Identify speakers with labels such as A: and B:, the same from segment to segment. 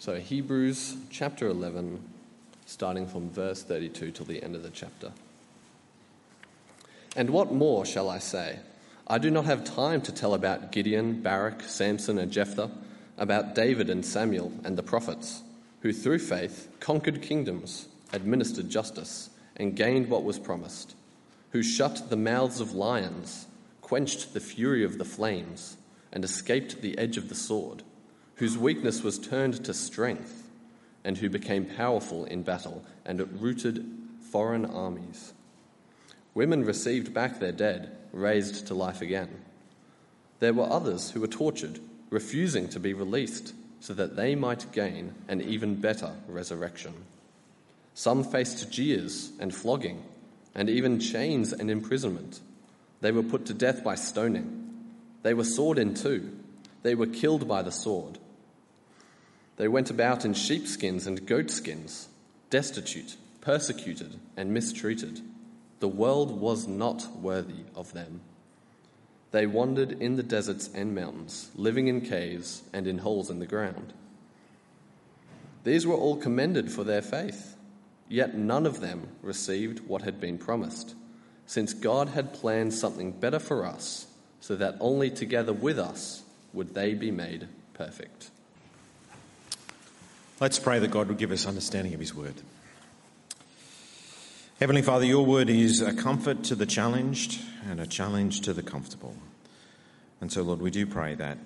A: So, Hebrews chapter 11, starting from verse 32 till the end of the chapter. And what more shall I say? I do not have time to tell about Gideon, Barak, Samson, and Jephthah, about David and Samuel and the prophets, who through faith conquered kingdoms, administered justice, and gained what was promised, who shut the mouths of lions, quenched the fury of the flames, and escaped the edge of the sword whose weakness was turned to strength, and who became powerful in battle and routed foreign armies. Women received back their dead, raised to life again. There were others who were tortured, refusing to be released, so that they might gain an even better resurrection. Some faced jeers and flogging, and even chains and imprisonment. They were put to death by stoning. They were sawed in two. They were killed by the sword. They went about in sheepskins and goatskins, destitute, persecuted, and mistreated. The world was not worthy of them. They wandered in the deserts and mountains, living in caves and in holes in the ground. These were all commended for their faith, yet none of them received what had been promised, since God had planned something better for us, so that only together with us would they be made perfect.
B: Let's pray that God would give us understanding of His word. Heavenly Father, your word is a comfort to the challenged and a challenge to the comfortable. And so, Lord, we do pray that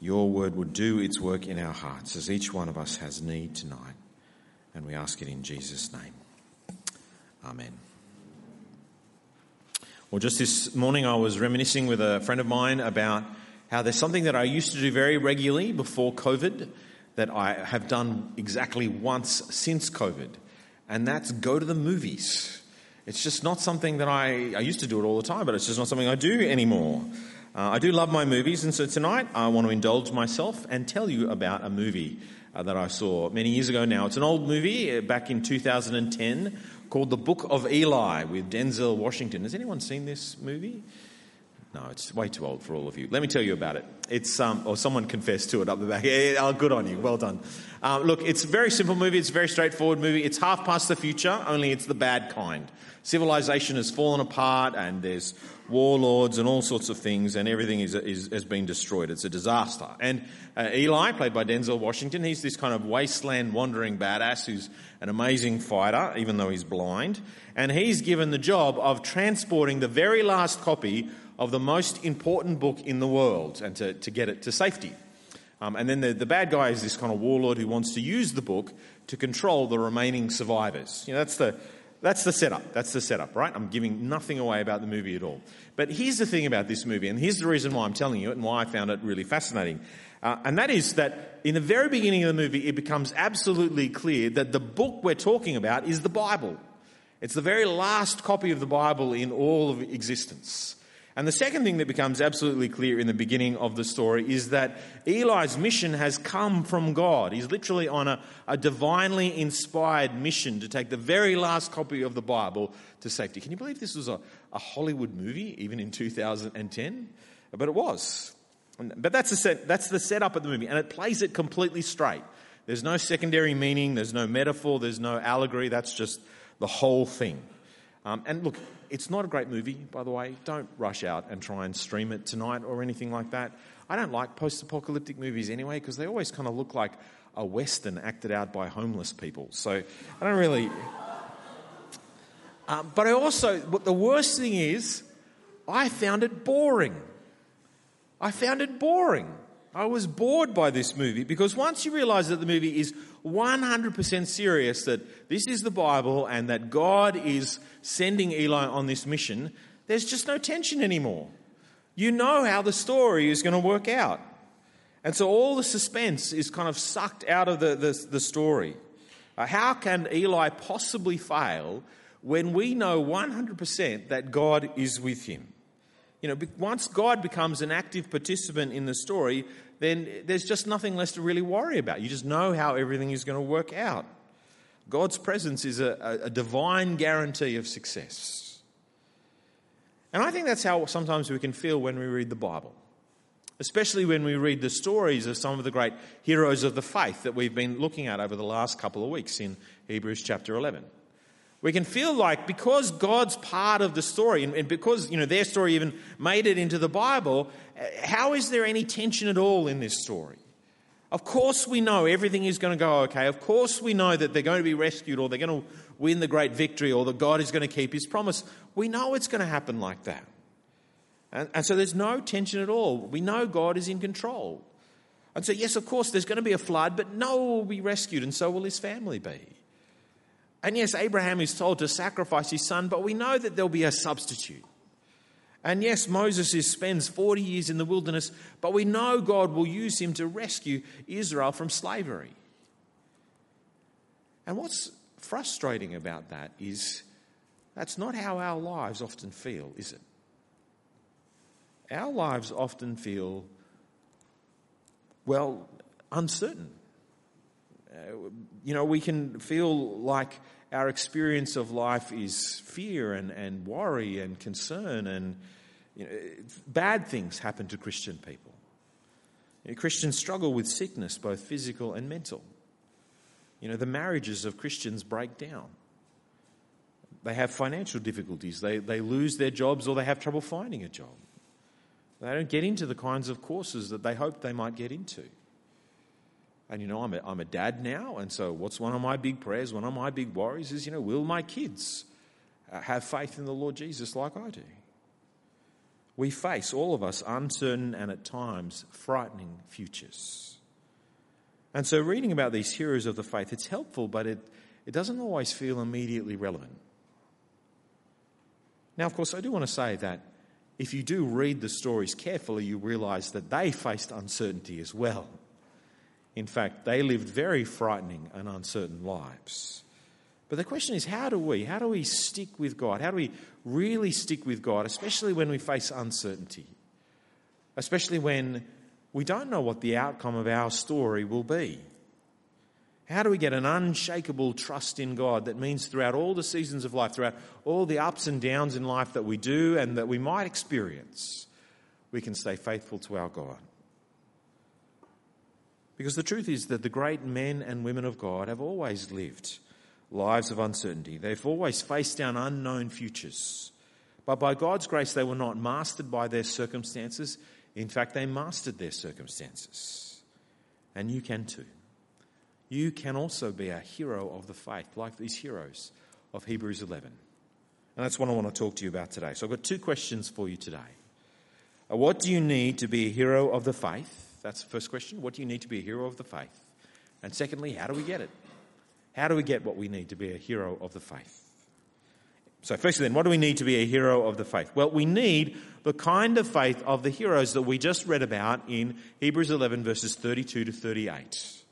B: your word would do its work in our hearts as each one of us has need tonight. And we ask it in Jesus' name. Amen. Well, just this morning, I was reminiscing with a friend of mine about how there's something that I used to do very regularly before COVID that I have done exactly once since COVID, and that's go to the movies. It's just not something that I, I used to do it all the time, but it's just not something I do anymore. Uh, I do love my movies, and so tonight I want to indulge myself and tell you about a movie uh, that I saw many years ago now. It's an old movie uh, back in 2010 called The Book of Eli with Denzel Washington. Has anyone seen this movie? No, it's way too old for all of you. Let me tell you about it. It's um, or someone confessed to it up the back. Oh, good on you. Well done. Um, look, it's a very simple movie. It's a very straightforward movie. It's half past the future, only it's the bad kind. Civilization has fallen apart, and there's warlords and all sorts of things, and everything is, is has been destroyed. It's a disaster. And uh, Eli, played by Denzel Washington, he's this kind of wasteland wandering badass who's an amazing fighter, even though he's blind. And he's given the job of transporting the very last copy of the most important book in the world and to, to get it to safety. Um, and then the, the bad guy is this kind of warlord who wants to use the book to control the remaining survivors. You know, that's the, that's the setup. That's the setup, right? I'm giving nothing away about the movie at all. But here's the thing about this movie, and here's the reason why I'm telling you it and why I found it really fascinating. Uh, and that is that in the very beginning of the movie, it becomes absolutely clear that the book we're talking about is the Bible. It's the very last copy of the Bible in all of existence. And the second thing that becomes absolutely clear in the beginning of the story is that Eli's mission has come from God. He's literally on a, a, divinely inspired mission to take the very last copy of the Bible to safety. Can you believe this was a, a Hollywood movie, even in 2010? But it was. But that's the, set, that's the setup of the movie, and it plays it completely straight. There's no secondary meaning, there's no metaphor, there's no allegory, that's just the whole thing. Um, and look, it's not a great movie, by the way. Don't rush out and try and stream it tonight or anything like that. I don't like post apocalyptic movies anyway because they always kind of look like a Western acted out by homeless people. So I don't really. Uh, but I also, but the worst thing is, I found it boring. I found it boring. I was bored by this movie because once you realize that the movie is 100% serious that this is the Bible and that God is sending Eli on this mission, there's just no tension anymore. You know how the story is going to work out. And so all the suspense is kind of sucked out of the, the, the story. Uh, how can Eli possibly fail when we know 100% that God is with him? You know, once God becomes an active participant in the story, then there's just nothing less to really worry about. You just know how everything is going to work out. God's presence is a, a divine guarantee of success. And I think that's how sometimes we can feel when we read the Bible. especially when we read the stories of some of the great heroes of the faith that we've been looking at over the last couple of weeks in Hebrews chapter 11. We can feel like because God's part of the story and because you know their story even made it into the Bible, uh, how is there any tension at all in this story? Of course, we know everything is going to go okay. Of course, we know that they're going to be rescued or they're going to win the great victory or that God is going to keep his promise. We know it's going to happen like that. And, and so there's no tension at all. We know God is in control. And so, yes, of course, there's going to be a flood, but Noah will be rescued, and so will his family be. And yes, Abraham is told to sacrifice his son, but we know that there'll be a substitute. And yes, Moses is, spends 40 years in the wilderness, but we know God will use him to rescue Israel from slavery. And what's frustrating about that is that's not how our lives often feel, is it? Our lives often feel, well, uncertain. Uh, you know, we can feel like our experience of life is fear and, and worry and concern, and you know, bad things happen to Christian people. Christians struggle with sickness, both physical and mental. You know, the marriages of Christians break down. They have financial difficulties. They, they lose their jobs or they have trouble finding a job. They don't get into the kinds of courses that they hoped they might get into. And you know, I'm a, I'm a dad now, and so what's one of my big prayers, one of my big worries is, you know, will my kids uh, have faith in the Lord Jesus like I do? We face, all of us, uncertain and at times frightening futures. And so, reading about these heroes of the faith, it's helpful, but it, it doesn't always feel immediately relevant. Now, of course, I do want to say that if you do read the stories carefully, you realize that they faced uncertainty as well. In fact, they lived very frightening and uncertain lives. But the question is how do we? How do we stick with God? How do we really stick with God, especially when we face uncertainty? Especially when we don't know what the outcome of our story will be. How do we get an unshakable trust in God that means throughout all the seasons of life, throughout all the ups and downs in life that we do and that we might experience, we can stay faithful to our God? Because the truth is that the great men and women of God have always lived lives of uncertainty. They've always faced down unknown futures. But by God's grace, they were not mastered by their circumstances. In fact, they mastered their circumstances. And you can too. You can also be a hero of the faith, like these heroes of Hebrews 11. And that's what I want to talk to you about today. So I've got two questions for you today. Uh, what do you need to be a hero of the faith? That's the first question. What do you need to be a hero of the faith? And secondly, how do we get it? How do we get what we need to be a hero of the faith? So, firstly, then, what do we need to be a hero of the faith? Well, we need the kind of faith of the heroes that we just read about in Hebrews 11, verses 32 to 38.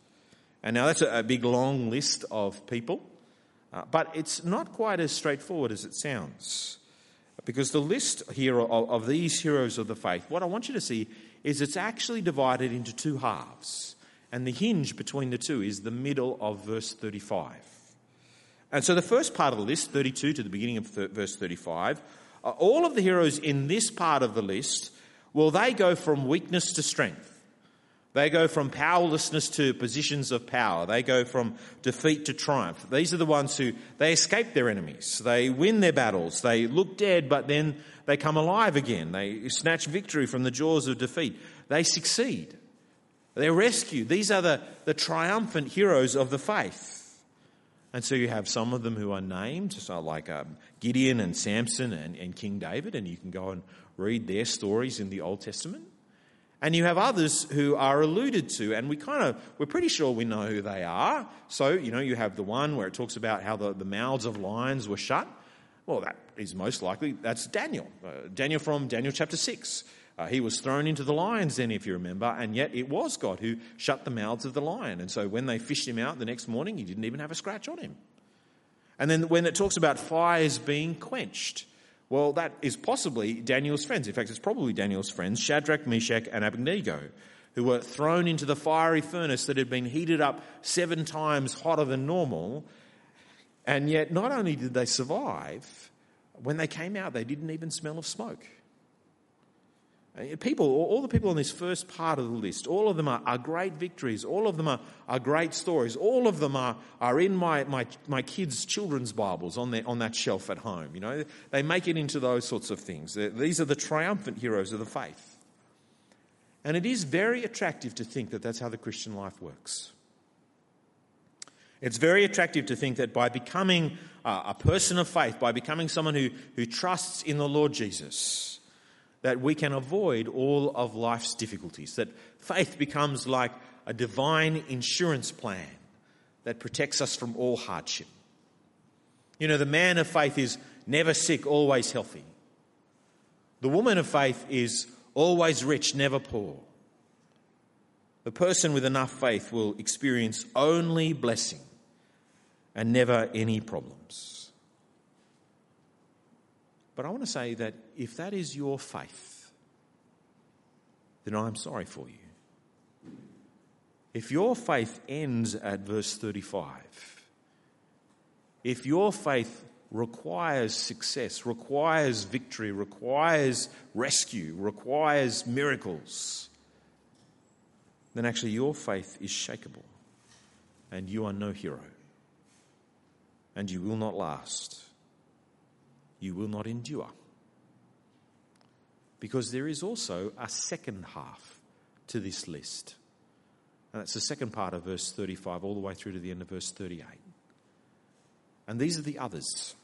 B: And now that's a, big, long list of people, uh, but it's not quite as straightforward as it sounds. Because the list here of, of these heroes of the faith, what I want you to see is it's actually divided into two halves. And the hinge between the two is the middle of verse 35. And so the first part of the list, 32 to the beginning of th- verse 35, uh, all of the heroes in this part of the list, well, they go from weakness to strength. They go from powerlessness to positions of power. They go from defeat to triumph. These are the ones who they escape their enemies. They win their battles. They look dead, but then they come alive again. They snatch victory from the jaws of defeat. They succeed. They're rescued. These are the, the triumphant heroes of the faith. And so you have some of them who are named, so like um, Gideon and Samson and, and King David, and you can go and read their stories in the Old Testament. And you have others who are alluded to, and we kind of, we're pretty sure we know who they are. So, you know, you have the one where it talks about how the, the mouths of lions were shut. Well, that is most likely, that's Daniel. Uh, Daniel from Daniel chapter 6. Uh, he was thrown into the lions then, if you remember, and yet it was God who shut the mouths of the lion. And so when they fished him out the next morning, he didn't even have a scratch on him. And then when it talks about fires being quenched, well, that is possibly Daniel's friends. In fact, it's probably Daniel's friends, Shadrach, Meshach, and Abednego, who were thrown into the fiery furnace that had been heated up seven times hotter than normal. And yet, not only did they survive, when they came out, they didn't even smell of smoke. Uh, people, all the people on this first part of the list, all of them are, are great victories. All of them are, are great stories. All of them are, are in my, my, my kids' children's Bibles on, their, on that shelf at home. You know, they make it into those sorts of things. These are the triumphant heroes of the faith. And it is very attractive to think that that's how the Christian life works. It's very attractive to think that by becoming a person of faith, by becoming someone who, who trusts in the Lord Jesus, that we can avoid all of life's difficulties, that faith becomes like a divine insurance plan that protects us from all hardship. You know, the man of faith is never sick, always healthy. The woman of faith is always rich, never poor. The person with enough faith will experience only blessing and never any problems. But I want to say that if that is your faith, then I'm sorry for you. If your faith ends at verse 35, if your faith requires success, requires victory, requires rescue, requires miracles, then actually your faith is shakable and you are no hero and you will not last you will not endure. Because there is also a second half to this list. And that's the second part of verse 35, all the way through to the end of verse 38. And these are the others.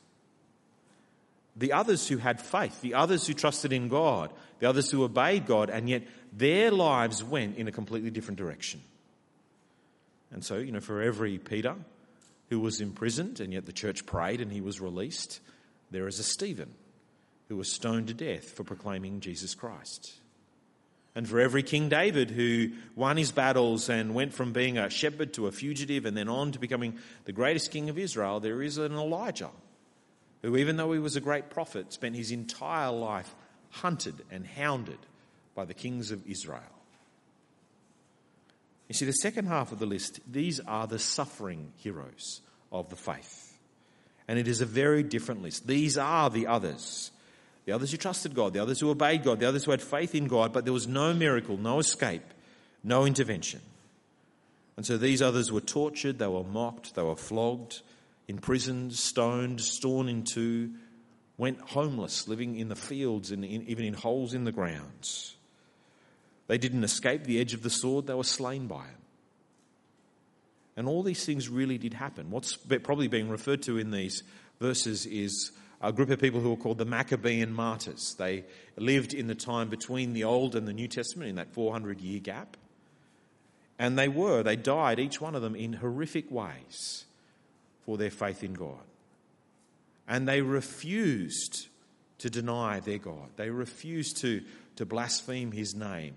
B: The others who had faith, the others who trusted in God, the others who obeyed God, and yet their lives went in a completely different direction. And so, you know, for every Peter who was imprisoned, and yet the church prayed and he was released, there is a Stephen who was stoned to death for proclaiming Jesus Christ. And for every King David who won his battles and went from being a shepherd to a fugitive and then on to becoming the greatest king of Israel, there is an Elijah who, even though he was a great prophet, spent his entire life hunted and hounded by the kings of Israel. You see, the second half of the list, these are the suffering heroes of the faith. And it is a very different list. These are the others. The others who trusted God, the others who obeyed God, the others who had faith in God, but there was no miracle, no escape, no intervention. And so these others were tortured, they were mocked, they were flogged, imprisoned, stoned, torn in two, went homeless, living in the fields and in, even in holes in the grounds. They didn't escape the edge of the sword, they were slain by it. And all these things really did happen. What's probably being referred to in these verses is a group of people who were called the Maccabean martyrs. They lived in the time between the Old and the New Testament, in that 400 year gap. And they were, they died, each one of them, in horrific ways for their faith in God. And they refused to deny their God. They refused to, to blaspheme his name,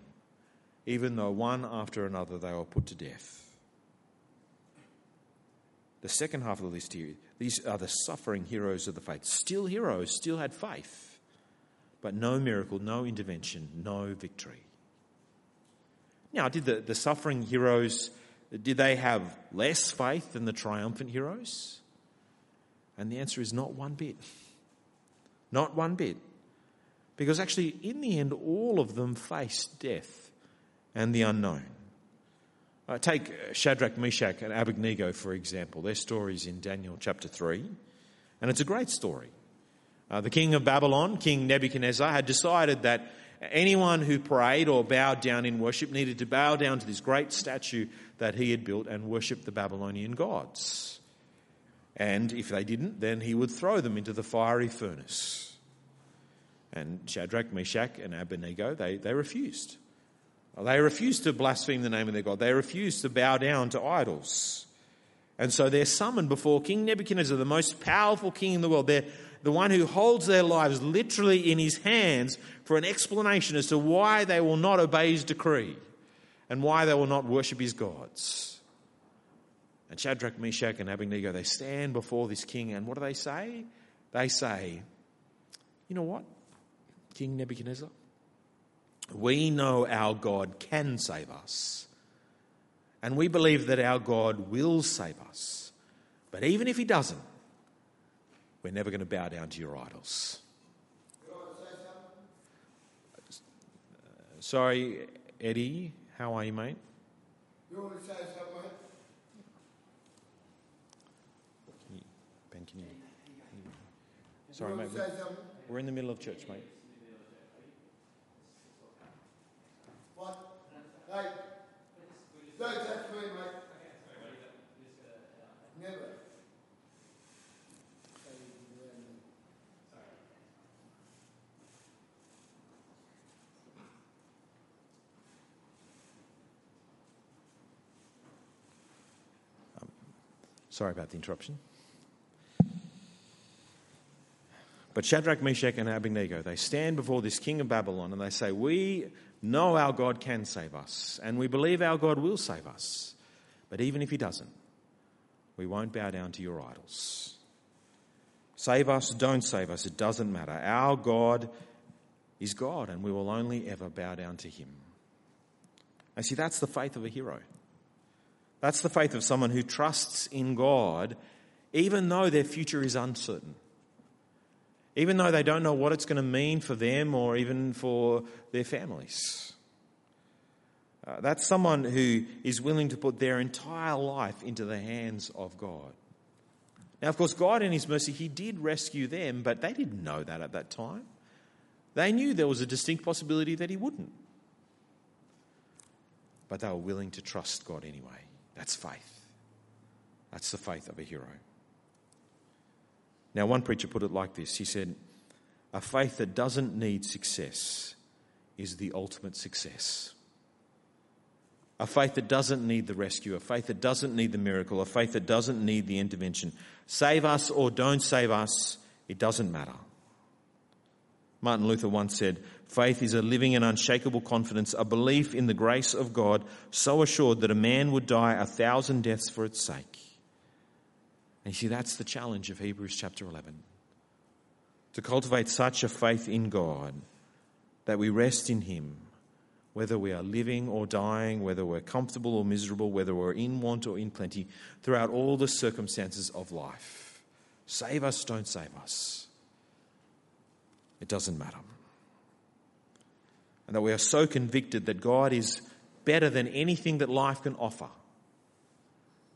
B: even though one after another they were put to death. The second half of the list here, these are the suffering heroes of the faith. Still heroes, still had faith, but no miracle, no intervention, no victory. Now, did the, the suffering heroes, did they have less faith than the triumphant heroes? And the answer is not one bit. Not one bit. Because actually, in the end, all of them faced death and the unknown. Uh, take Shadrach, Meshach, and Abednego, for example. Their stories in Daniel chapter 3. And it's a great story. Uh, the king of Babylon, King Nebuchadnezzar, had decided that anyone who prayed or bowed down in worship needed to bow down to this great statue that he had built and worship the Babylonian gods. And if they didn't, then he would throw them into the fiery furnace. And Shadrach, Meshach, and Abednego, they, they refused. They refuse to blaspheme the name of their God. They refuse to bow down to idols. And so they're summoned before King Nebuchadnezzar, the most powerful king in the world. They're the one who holds their lives literally in his hands for an explanation as to why they will not obey his decree and why they will not worship his gods. And Shadrach, Meshach, and Abednego, they stand before this king, and what do they say? They say, You know what, King Nebuchadnezzar? We know our God can save us. And we believe that our God will save us. But even if He doesn't, we're never going to bow down to your idols. Sorry, Eddie. How are you, mate?
C: You want to say something?
B: Can you, ben, can you? Sorry,
C: you
B: mate.
C: want to
B: We're,
C: say something?
B: we're in the middle of church, mate.
C: Mate. Never.
B: Sorry about the interruption. But Shadrach, Meshach, and Abednego, they stand before this king of Babylon and they say, We know our God can save us, and we believe our God will save us. But even if he doesn't, we won't bow down to your idols. Save us, don't save us, it doesn't matter. Our God is God, and we will only ever bow down to him. And see, that's the faith of a hero. That's the faith of someone who trusts in God, even though their future is uncertain. Even though they don't know what it's going to mean for them or even for their families. Uh, that's someone who is willing to put their entire life into the hands of God. Now, of course, God, in His mercy, He did rescue them, but they didn't know that at that time. They knew there was a distinct possibility that He wouldn't. But they were willing to trust God anyway. That's faith. That's the faith of a hero. Now, one preacher put it like this he said, A faith that doesn't need success is the ultimate success. A faith that doesn't need the rescue, a faith that doesn't need the miracle, a faith that doesn't need the intervention. Save us or don't save us, it doesn't matter. Martin Luther once said, Faith is a living and unshakable confidence, a belief in the grace of God, so assured that a man would die a thousand deaths for its sake. And you see, that's the challenge of Hebrews chapter 11. To cultivate such a faith in God that we rest in Him, whether we are living or dying, whether we're comfortable or miserable, whether we're in want or in plenty, throughout all the circumstances of life. Save us, don't save us. It doesn't matter. And that we are so convicted that God is better than anything that life can offer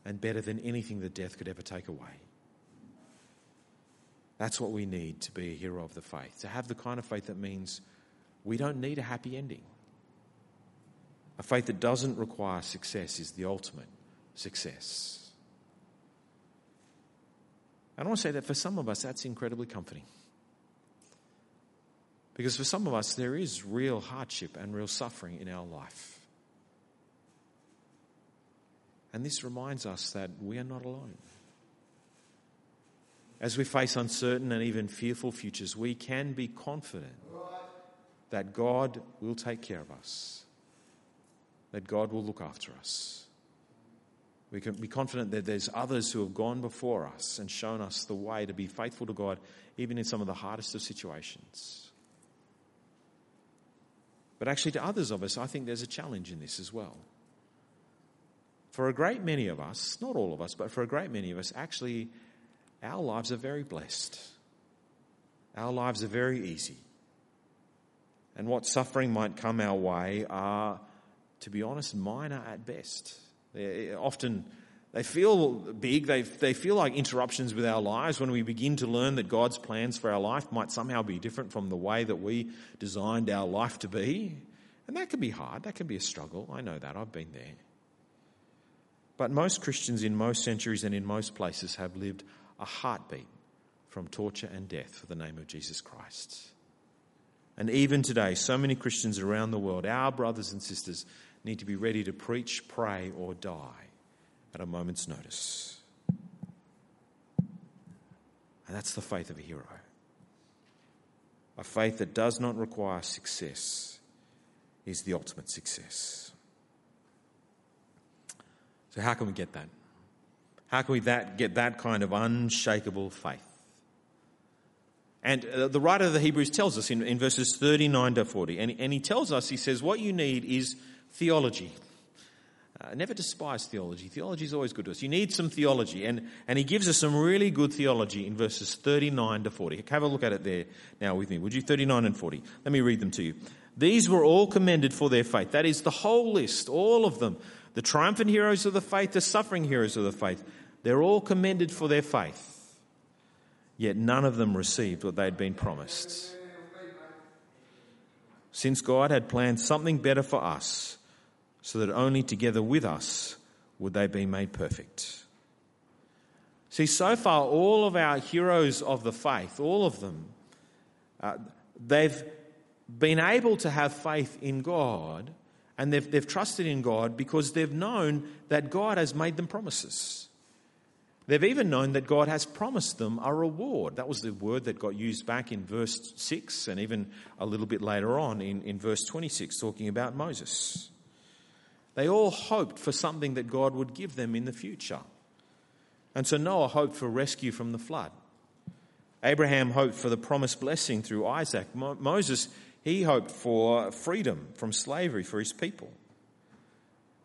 B: and better than anything that death could ever take away. That's what we need to be a hero of the faith, to have the kind of faith that means we don't need a happy ending. A faith that doesn't require success is the ultimate success. And I want to say that for some of us, that's incredibly comforting. Because for some of us, there is real hardship and real suffering in our life. And this reminds us that we are not alone. As we face uncertain and even fearful futures, we can be confident that God will take care of us, that God will look after us. We can be confident that there's others who have gone before us and shown us the way to be faithful to God, even in some of the hardest of situations. But actually, to others of us, I think there's a challenge in this as well. For a great many of us, not all of us, but for a great many of us, actually, our lives are very blessed. Our lives are very easy. And what suffering might come our way are, to be honest, minor at best. They're often they feel big, they, they feel like interruptions with our lives when we begin to learn that God's plans for our life might somehow be different from the way that we designed our life to be. And that can be hard, that can be a struggle. I know that, I've been there. But most Christians in most centuries and in most places have lived a heartbeat from torture and death for the name of Jesus Christ. And even today, so many Christians around the world, our brothers and sisters, need to be ready to preach, pray, or die at a moment's notice. And that's the faith of a hero. A faith that does not require success is the ultimate success. So, how can we get that? How can we that, get that kind of unshakable faith? And uh, the writer of the Hebrews tells us in, in verses 39 to 40, and, and he tells us, he says, what you need is theology. Uh, never despise theology. Theology is always good to us. You need some theology. And, and he gives us some really good theology in verses 39 to 40. Have a look at it there now with me, would you? 39 and 40. Let me read them to you. These were all commended for their faith. That is the whole list, all of them. The triumphant heroes of the faith, the suffering heroes of the faith. They're all commended for their faith. Yet none of them received what they'd been promised. Since God had planned something better for us, so that only together with us would they be made perfect. See, so far, all of our heroes of the faith, all of them, uh, they've been able to have faith in God and they've, they've trusted in God because they've known that God has made them promises. They've even known that God has promised them a reward. That was the word that got used back in verse 6 and even a little bit later on in, in verse 26, talking about Moses. They all hoped for something that God would give them in the future. And so Noah hoped for rescue from the flood. Abraham hoped for the promised blessing through Isaac. Mo- Moses, he hoped for freedom from slavery for his people.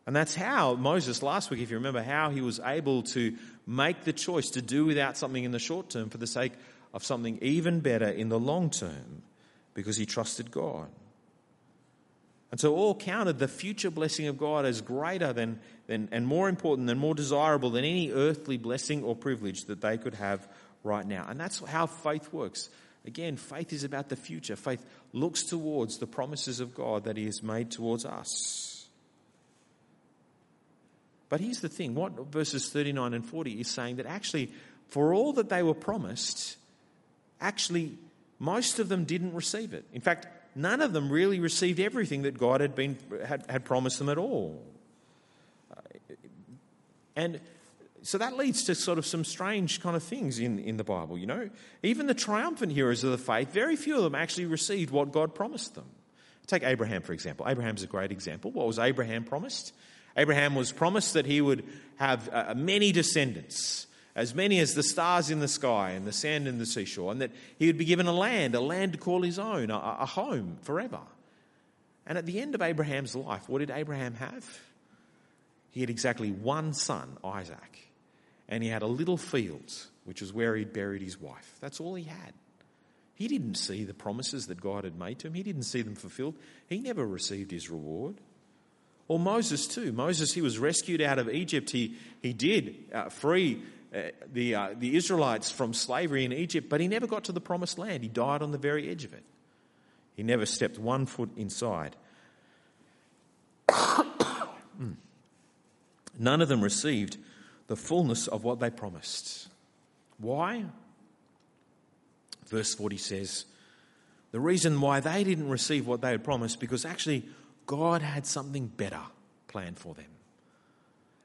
B: And that's how Moses, last week, if you remember, how he was able to make the choice to do without something in the short term for the sake of something even better in the long term because he trusted God. And so all counted the future blessing of God as greater than, than and more important and more desirable than any earthly blessing or privilege that they could have right now. And that's how faith works. Again, faith is about the future. Faith looks towards the promises of God that He has made towards us. But here's the thing what verses 39 and 40 is saying that actually, for all that they were promised, actually, most of them didn't receive it. In fact, none of them really received everything that God had, been, had, had promised them at all. And so that leads to sort of some strange kind of things in, in the Bible, you know. Even the triumphant heroes of the faith, very few of them actually received what God promised them. Take Abraham, for example. Abraham's a great example. What was Abraham promised? Abraham was promised that he would have uh, many descendants, as many as the stars in the sky and the sand in the seashore, and that he would be given a land, a land to call his own, a, a home forever. And at the end of Abraham's life, what did Abraham have? He had exactly one son, Isaac, and he had a little field, which was where he'd buried his wife. That's all he had. He didn't see the promises that God had made to him, he didn't see them fulfilled. He never received his reward. Or Moses, too. Moses, he was rescued out of Egypt. He, he did uh, free uh, the, uh, the Israelites from slavery in Egypt, but he never got to the promised land. He died on the very edge of it. He never stepped one foot inside. Hmm. None of them received the fullness of what they promised. Why? Verse 40 says, the reason why they didn't receive what they had promised, because actually God had something better planned for them.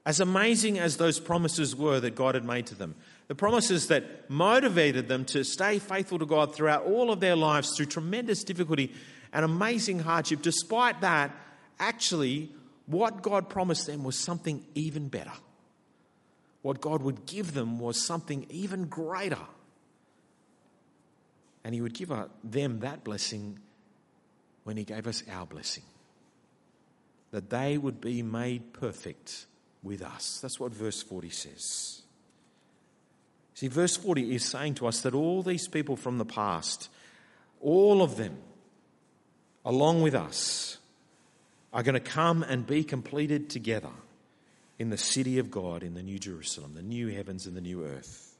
B: As amazing as those promises were that God had made to them, the promises that motivated them to stay faithful to God throughout all of their lives through tremendous difficulty and amazing hardship, despite that, actually, what God promised them was something even better. What God would give them was something even greater. And He would give uh, them that blessing when He gave us our blessing that they would be made perfect with us. That's what verse 40 says. See, verse 40 is saying to us that all these people from the past, all of them, along with us, are going to come and be completed together in the city of God, in the New Jerusalem, the new heavens and the new earth,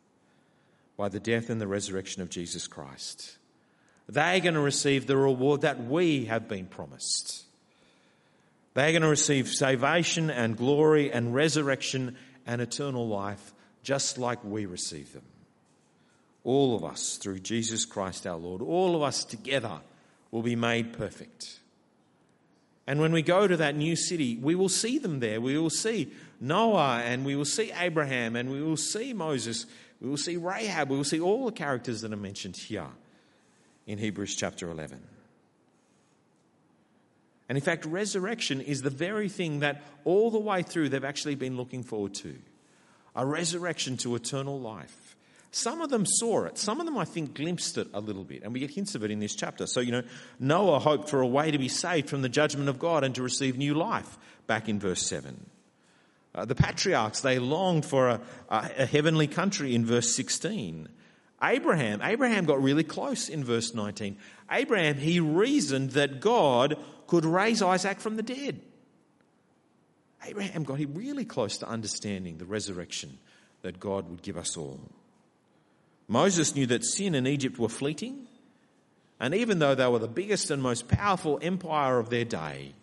B: by the death and the resurrection of Jesus Christ. They're going to receive the reward that we have been promised. They're going to receive salvation and glory and resurrection and eternal life just like we receive them. All of us through Jesus Christ our Lord, all of us together will be made perfect. And when we go to that new city, we will see them there. We will see Noah and we will see Abraham and we will see Moses. We will see Rahab. We will see all the characters that are mentioned here in Hebrews chapter 11. And in fact, resurrection is the very thing that all the way through they've actually been looking forward to a resurrection to eternal life. Some of them saw it. Some of them, I think, glimpsed it a little bit. And we get hints of it in this chapter. So, you know, Noah hoped for a way to be saved from the judgment of God and to receive new life, back in verse 7. Uh, the patriarchs, they longed for a, a, a heavenly country in verse 16. Abraham, Abraham got really close in verse 19. Abraham, he reasoned that God could raise Isaac from the dead. Abraham got really close to understanding the resurrection that God would give us all. Moses knew that sin and Egypt were fleeting, and even though they were the biggest and most powerful empire of their day,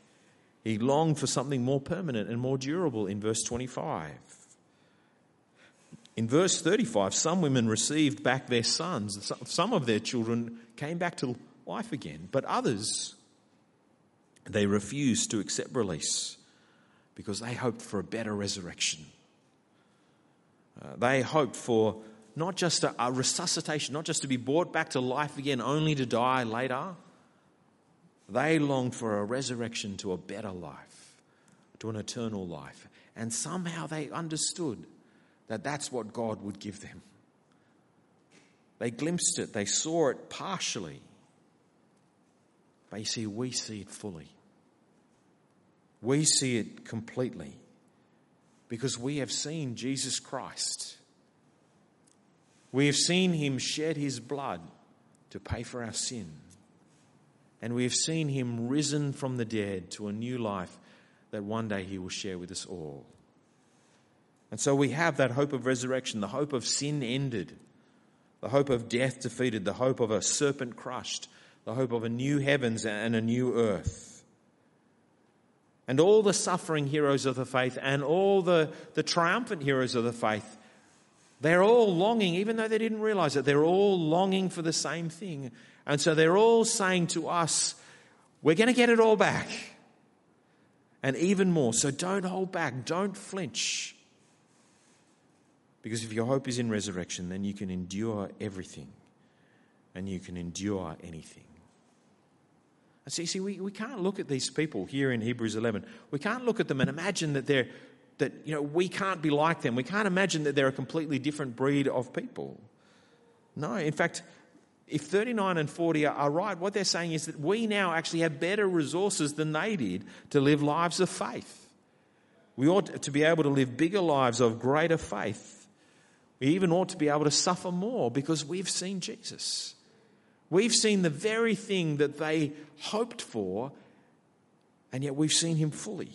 B: he longed for something more permanent and more durable in verse 25. In verse 35, some women received back their sons. Some of their children came back to life again, but others, they refused to accept release because they hoped for a better resurrection. Uh, they hoped for not just a, a resuscitation, not just to be brought back to life again, only to die later. They longed for a resurrection to a better life, to an eternal life. And somehow they understood that that's what God would give them. They glimpsed it, they saw it partially. But you see, we see it fully. We see it completely because we have seen Jesus Christ. We have seen him shed his blood to pay for our sin. And we have seen him risen from the dead to a new life that one day he will share with us all. And so we have that hope of resurrection, the hope of sin ended, the hope of death defeated, the hope of a serpent crushed, the hope of a new heavens and a new earth. And all the suffering heroes of the faith and all the, the triumphant heroes of the faith, they're all longing, even though they didn't realize it, they're all longing for the same thing. And so they're all saying to us, we're going to get it all back. And even more. So don't hold back, don't flinch. Because if your hope is in resurrection, then you can endure everything and you can endure anything. And see, see we, we can't look at these people here in Hebrews 11. We can't look at them and imagine that they're, that, you know, we can't be like them. We can't imagine that they're a completely different breed of people. No, in fact, if 39 and 40 are right, what they're saying is that we now actually have better resources than they did to live lives of faith. We ought to be able to live bigger lives of greater faith we even ought to be able to suffer more because we've seen Jesus. We've seen the very thing that they hoped for, and yet we've seen him fully.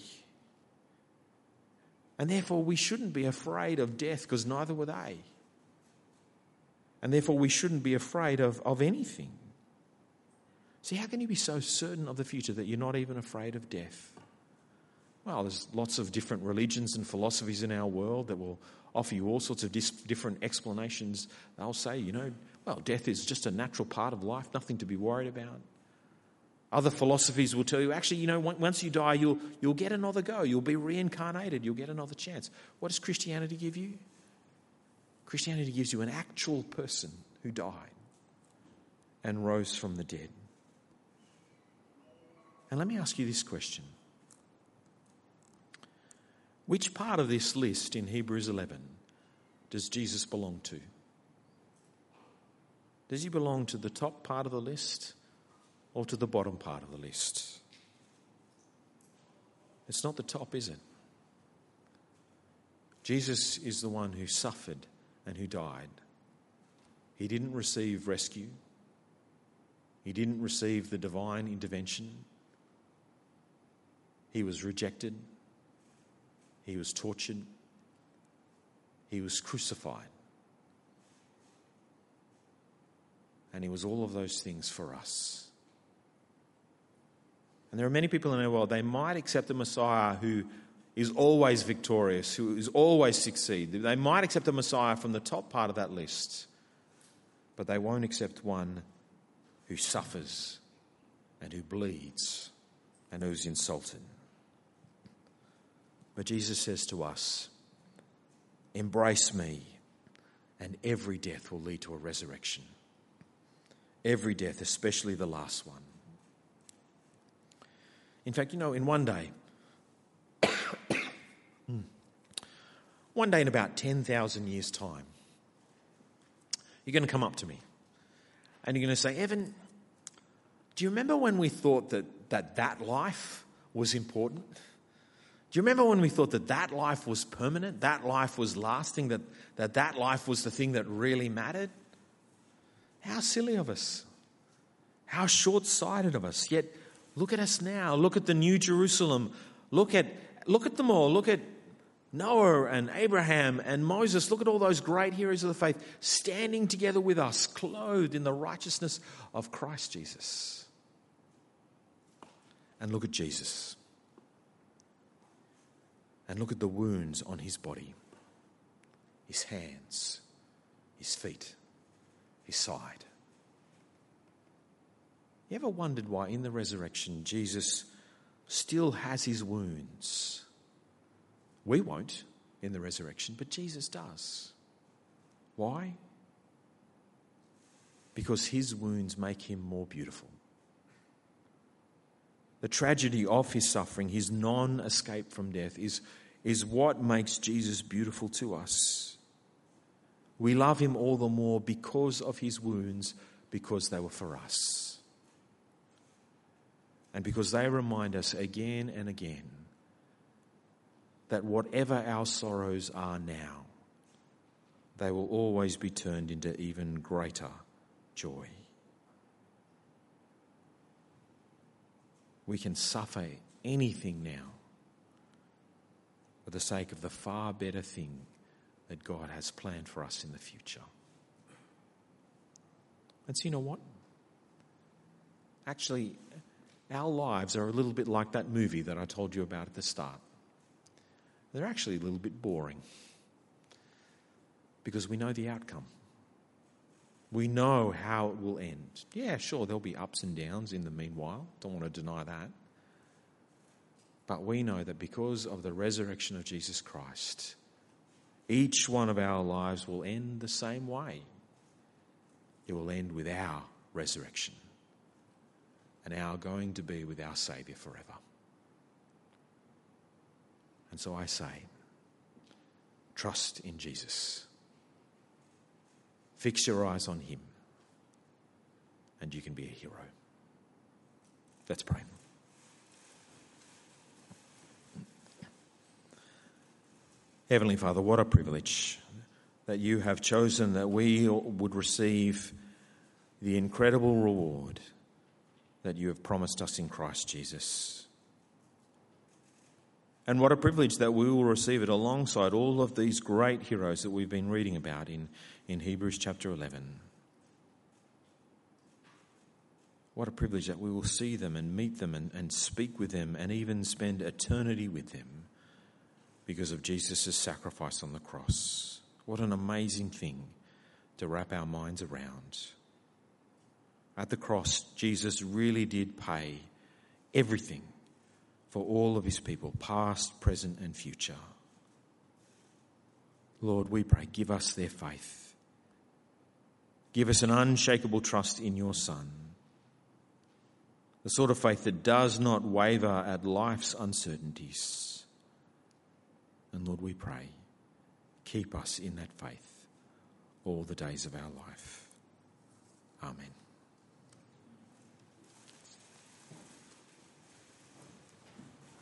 B: And therefore, we shouldn't be afraid of death because neither were they. And therefore, we shouldn't be afraid of, of anything. See, how can you be so certain of the future that you're not even afraid of death? Well, there's lots of different religions and philosophies in our world that will offer you all sorts of dis- different explanations. They'll say, you know, well, death is just a natural part of life, nothing to be worried about. Other philosophies will tell you, actually, you know, once you die, you'll, you'll get another go. You'll be reincarnated. You'll get another chance. What does Christianity give you? Christianity gives you an actual person who died and rose from the dead. And let me ask you this question which part of this list in Hebrews 11 does Jesus belong to? Does he belong to the top part of the list or to the bottom part of the list? It's not the top, is it? Jesus is the one who suffered and who died. He didn't receive rescue, he didn't receive the divine intervention. He was rejected he was tortured. He was crucified. And he was all of those things for us. And there are many people in our world, they might accept a Messiah who is always victorious, who is always succeed. They might accept a Messiah from the top part of that list, but they won't accept one who suffers and who bleeds and who's insulted. But Jesus says to us, Embrace me, and every death will lead to a resurrection. Every death, especially the last one. In fact, you know, in one day, one day in about 10,000 years' time, you're going to come up to me and you're going to say, Evan, do you remember when we thought that that, that life was important? Do you remember when we thought that that life was permanent, that life was lasting, that that, that life was the thing that really mattered? How silly of us. How short sighted of us. Yet look at us now. Look at the New Jerusalem. Look at, look at them all. Look at Noah and Abraham and Moses. Look at all those great heroes of the faith standing together with us, clothed in the righteousness of Christ Jesus. And look at Jesus. And look at the wounds on his body, his hands, his feet, his side. You ever wondered why in the resurrection Jesus still has his wounds? We won't in the resurrection, but Jesus does. Why? Because his wounds make him more beautiful. The tragedy of his suffering, his non escape from death, is, is what makes Jesus beautiful to us. We love him all the more because of his wounds, because they were for us. And because they remind us again and again that whatever our sorrows are now, they will always be turned into even greater joy. We can suffer anything now for the sake of the far better thing that God has planned for us in the future. And so, you know what? Actually, our lives are a little bit like that movie that I told you about at the start. They're actually a little bit boring because we know the outcome. We know how it will end. Yeah, sure, there'll be ups and downs in the meanwhile. Don't want to deny that. But we know that because of the resurrection of Jesus Christ, each one of our lives will end the same way. It will end with our resurrection and our going to be with our Saviour forever. And so I say, trust in Jesus. Fix your eyes on Him, and you can be a hero. Let's pray. Heavenly Father, what a privilege that you have chosen that we would receive the incredible reward that you have promised us in Christ Jesus. And what a privilege that we will receive it alongside all of these great heroes that we've been reading about in, in Hebrews chapter 11. What a privilege that we will see them and meet them and, and speak with them and even spend eternity with them because of Jesus' sacrifice on the cross. What an amazing thing to wrap our minds around. At the cross, Jesus really did pay everything for all of his people, past, present, and future. Lord, we pray, give us their faith. Give us an unshakable trust in your Son. The sort of faith that does not waver at life's uncertainties. And Lord, we pray, keep us in that faith all the days of our life.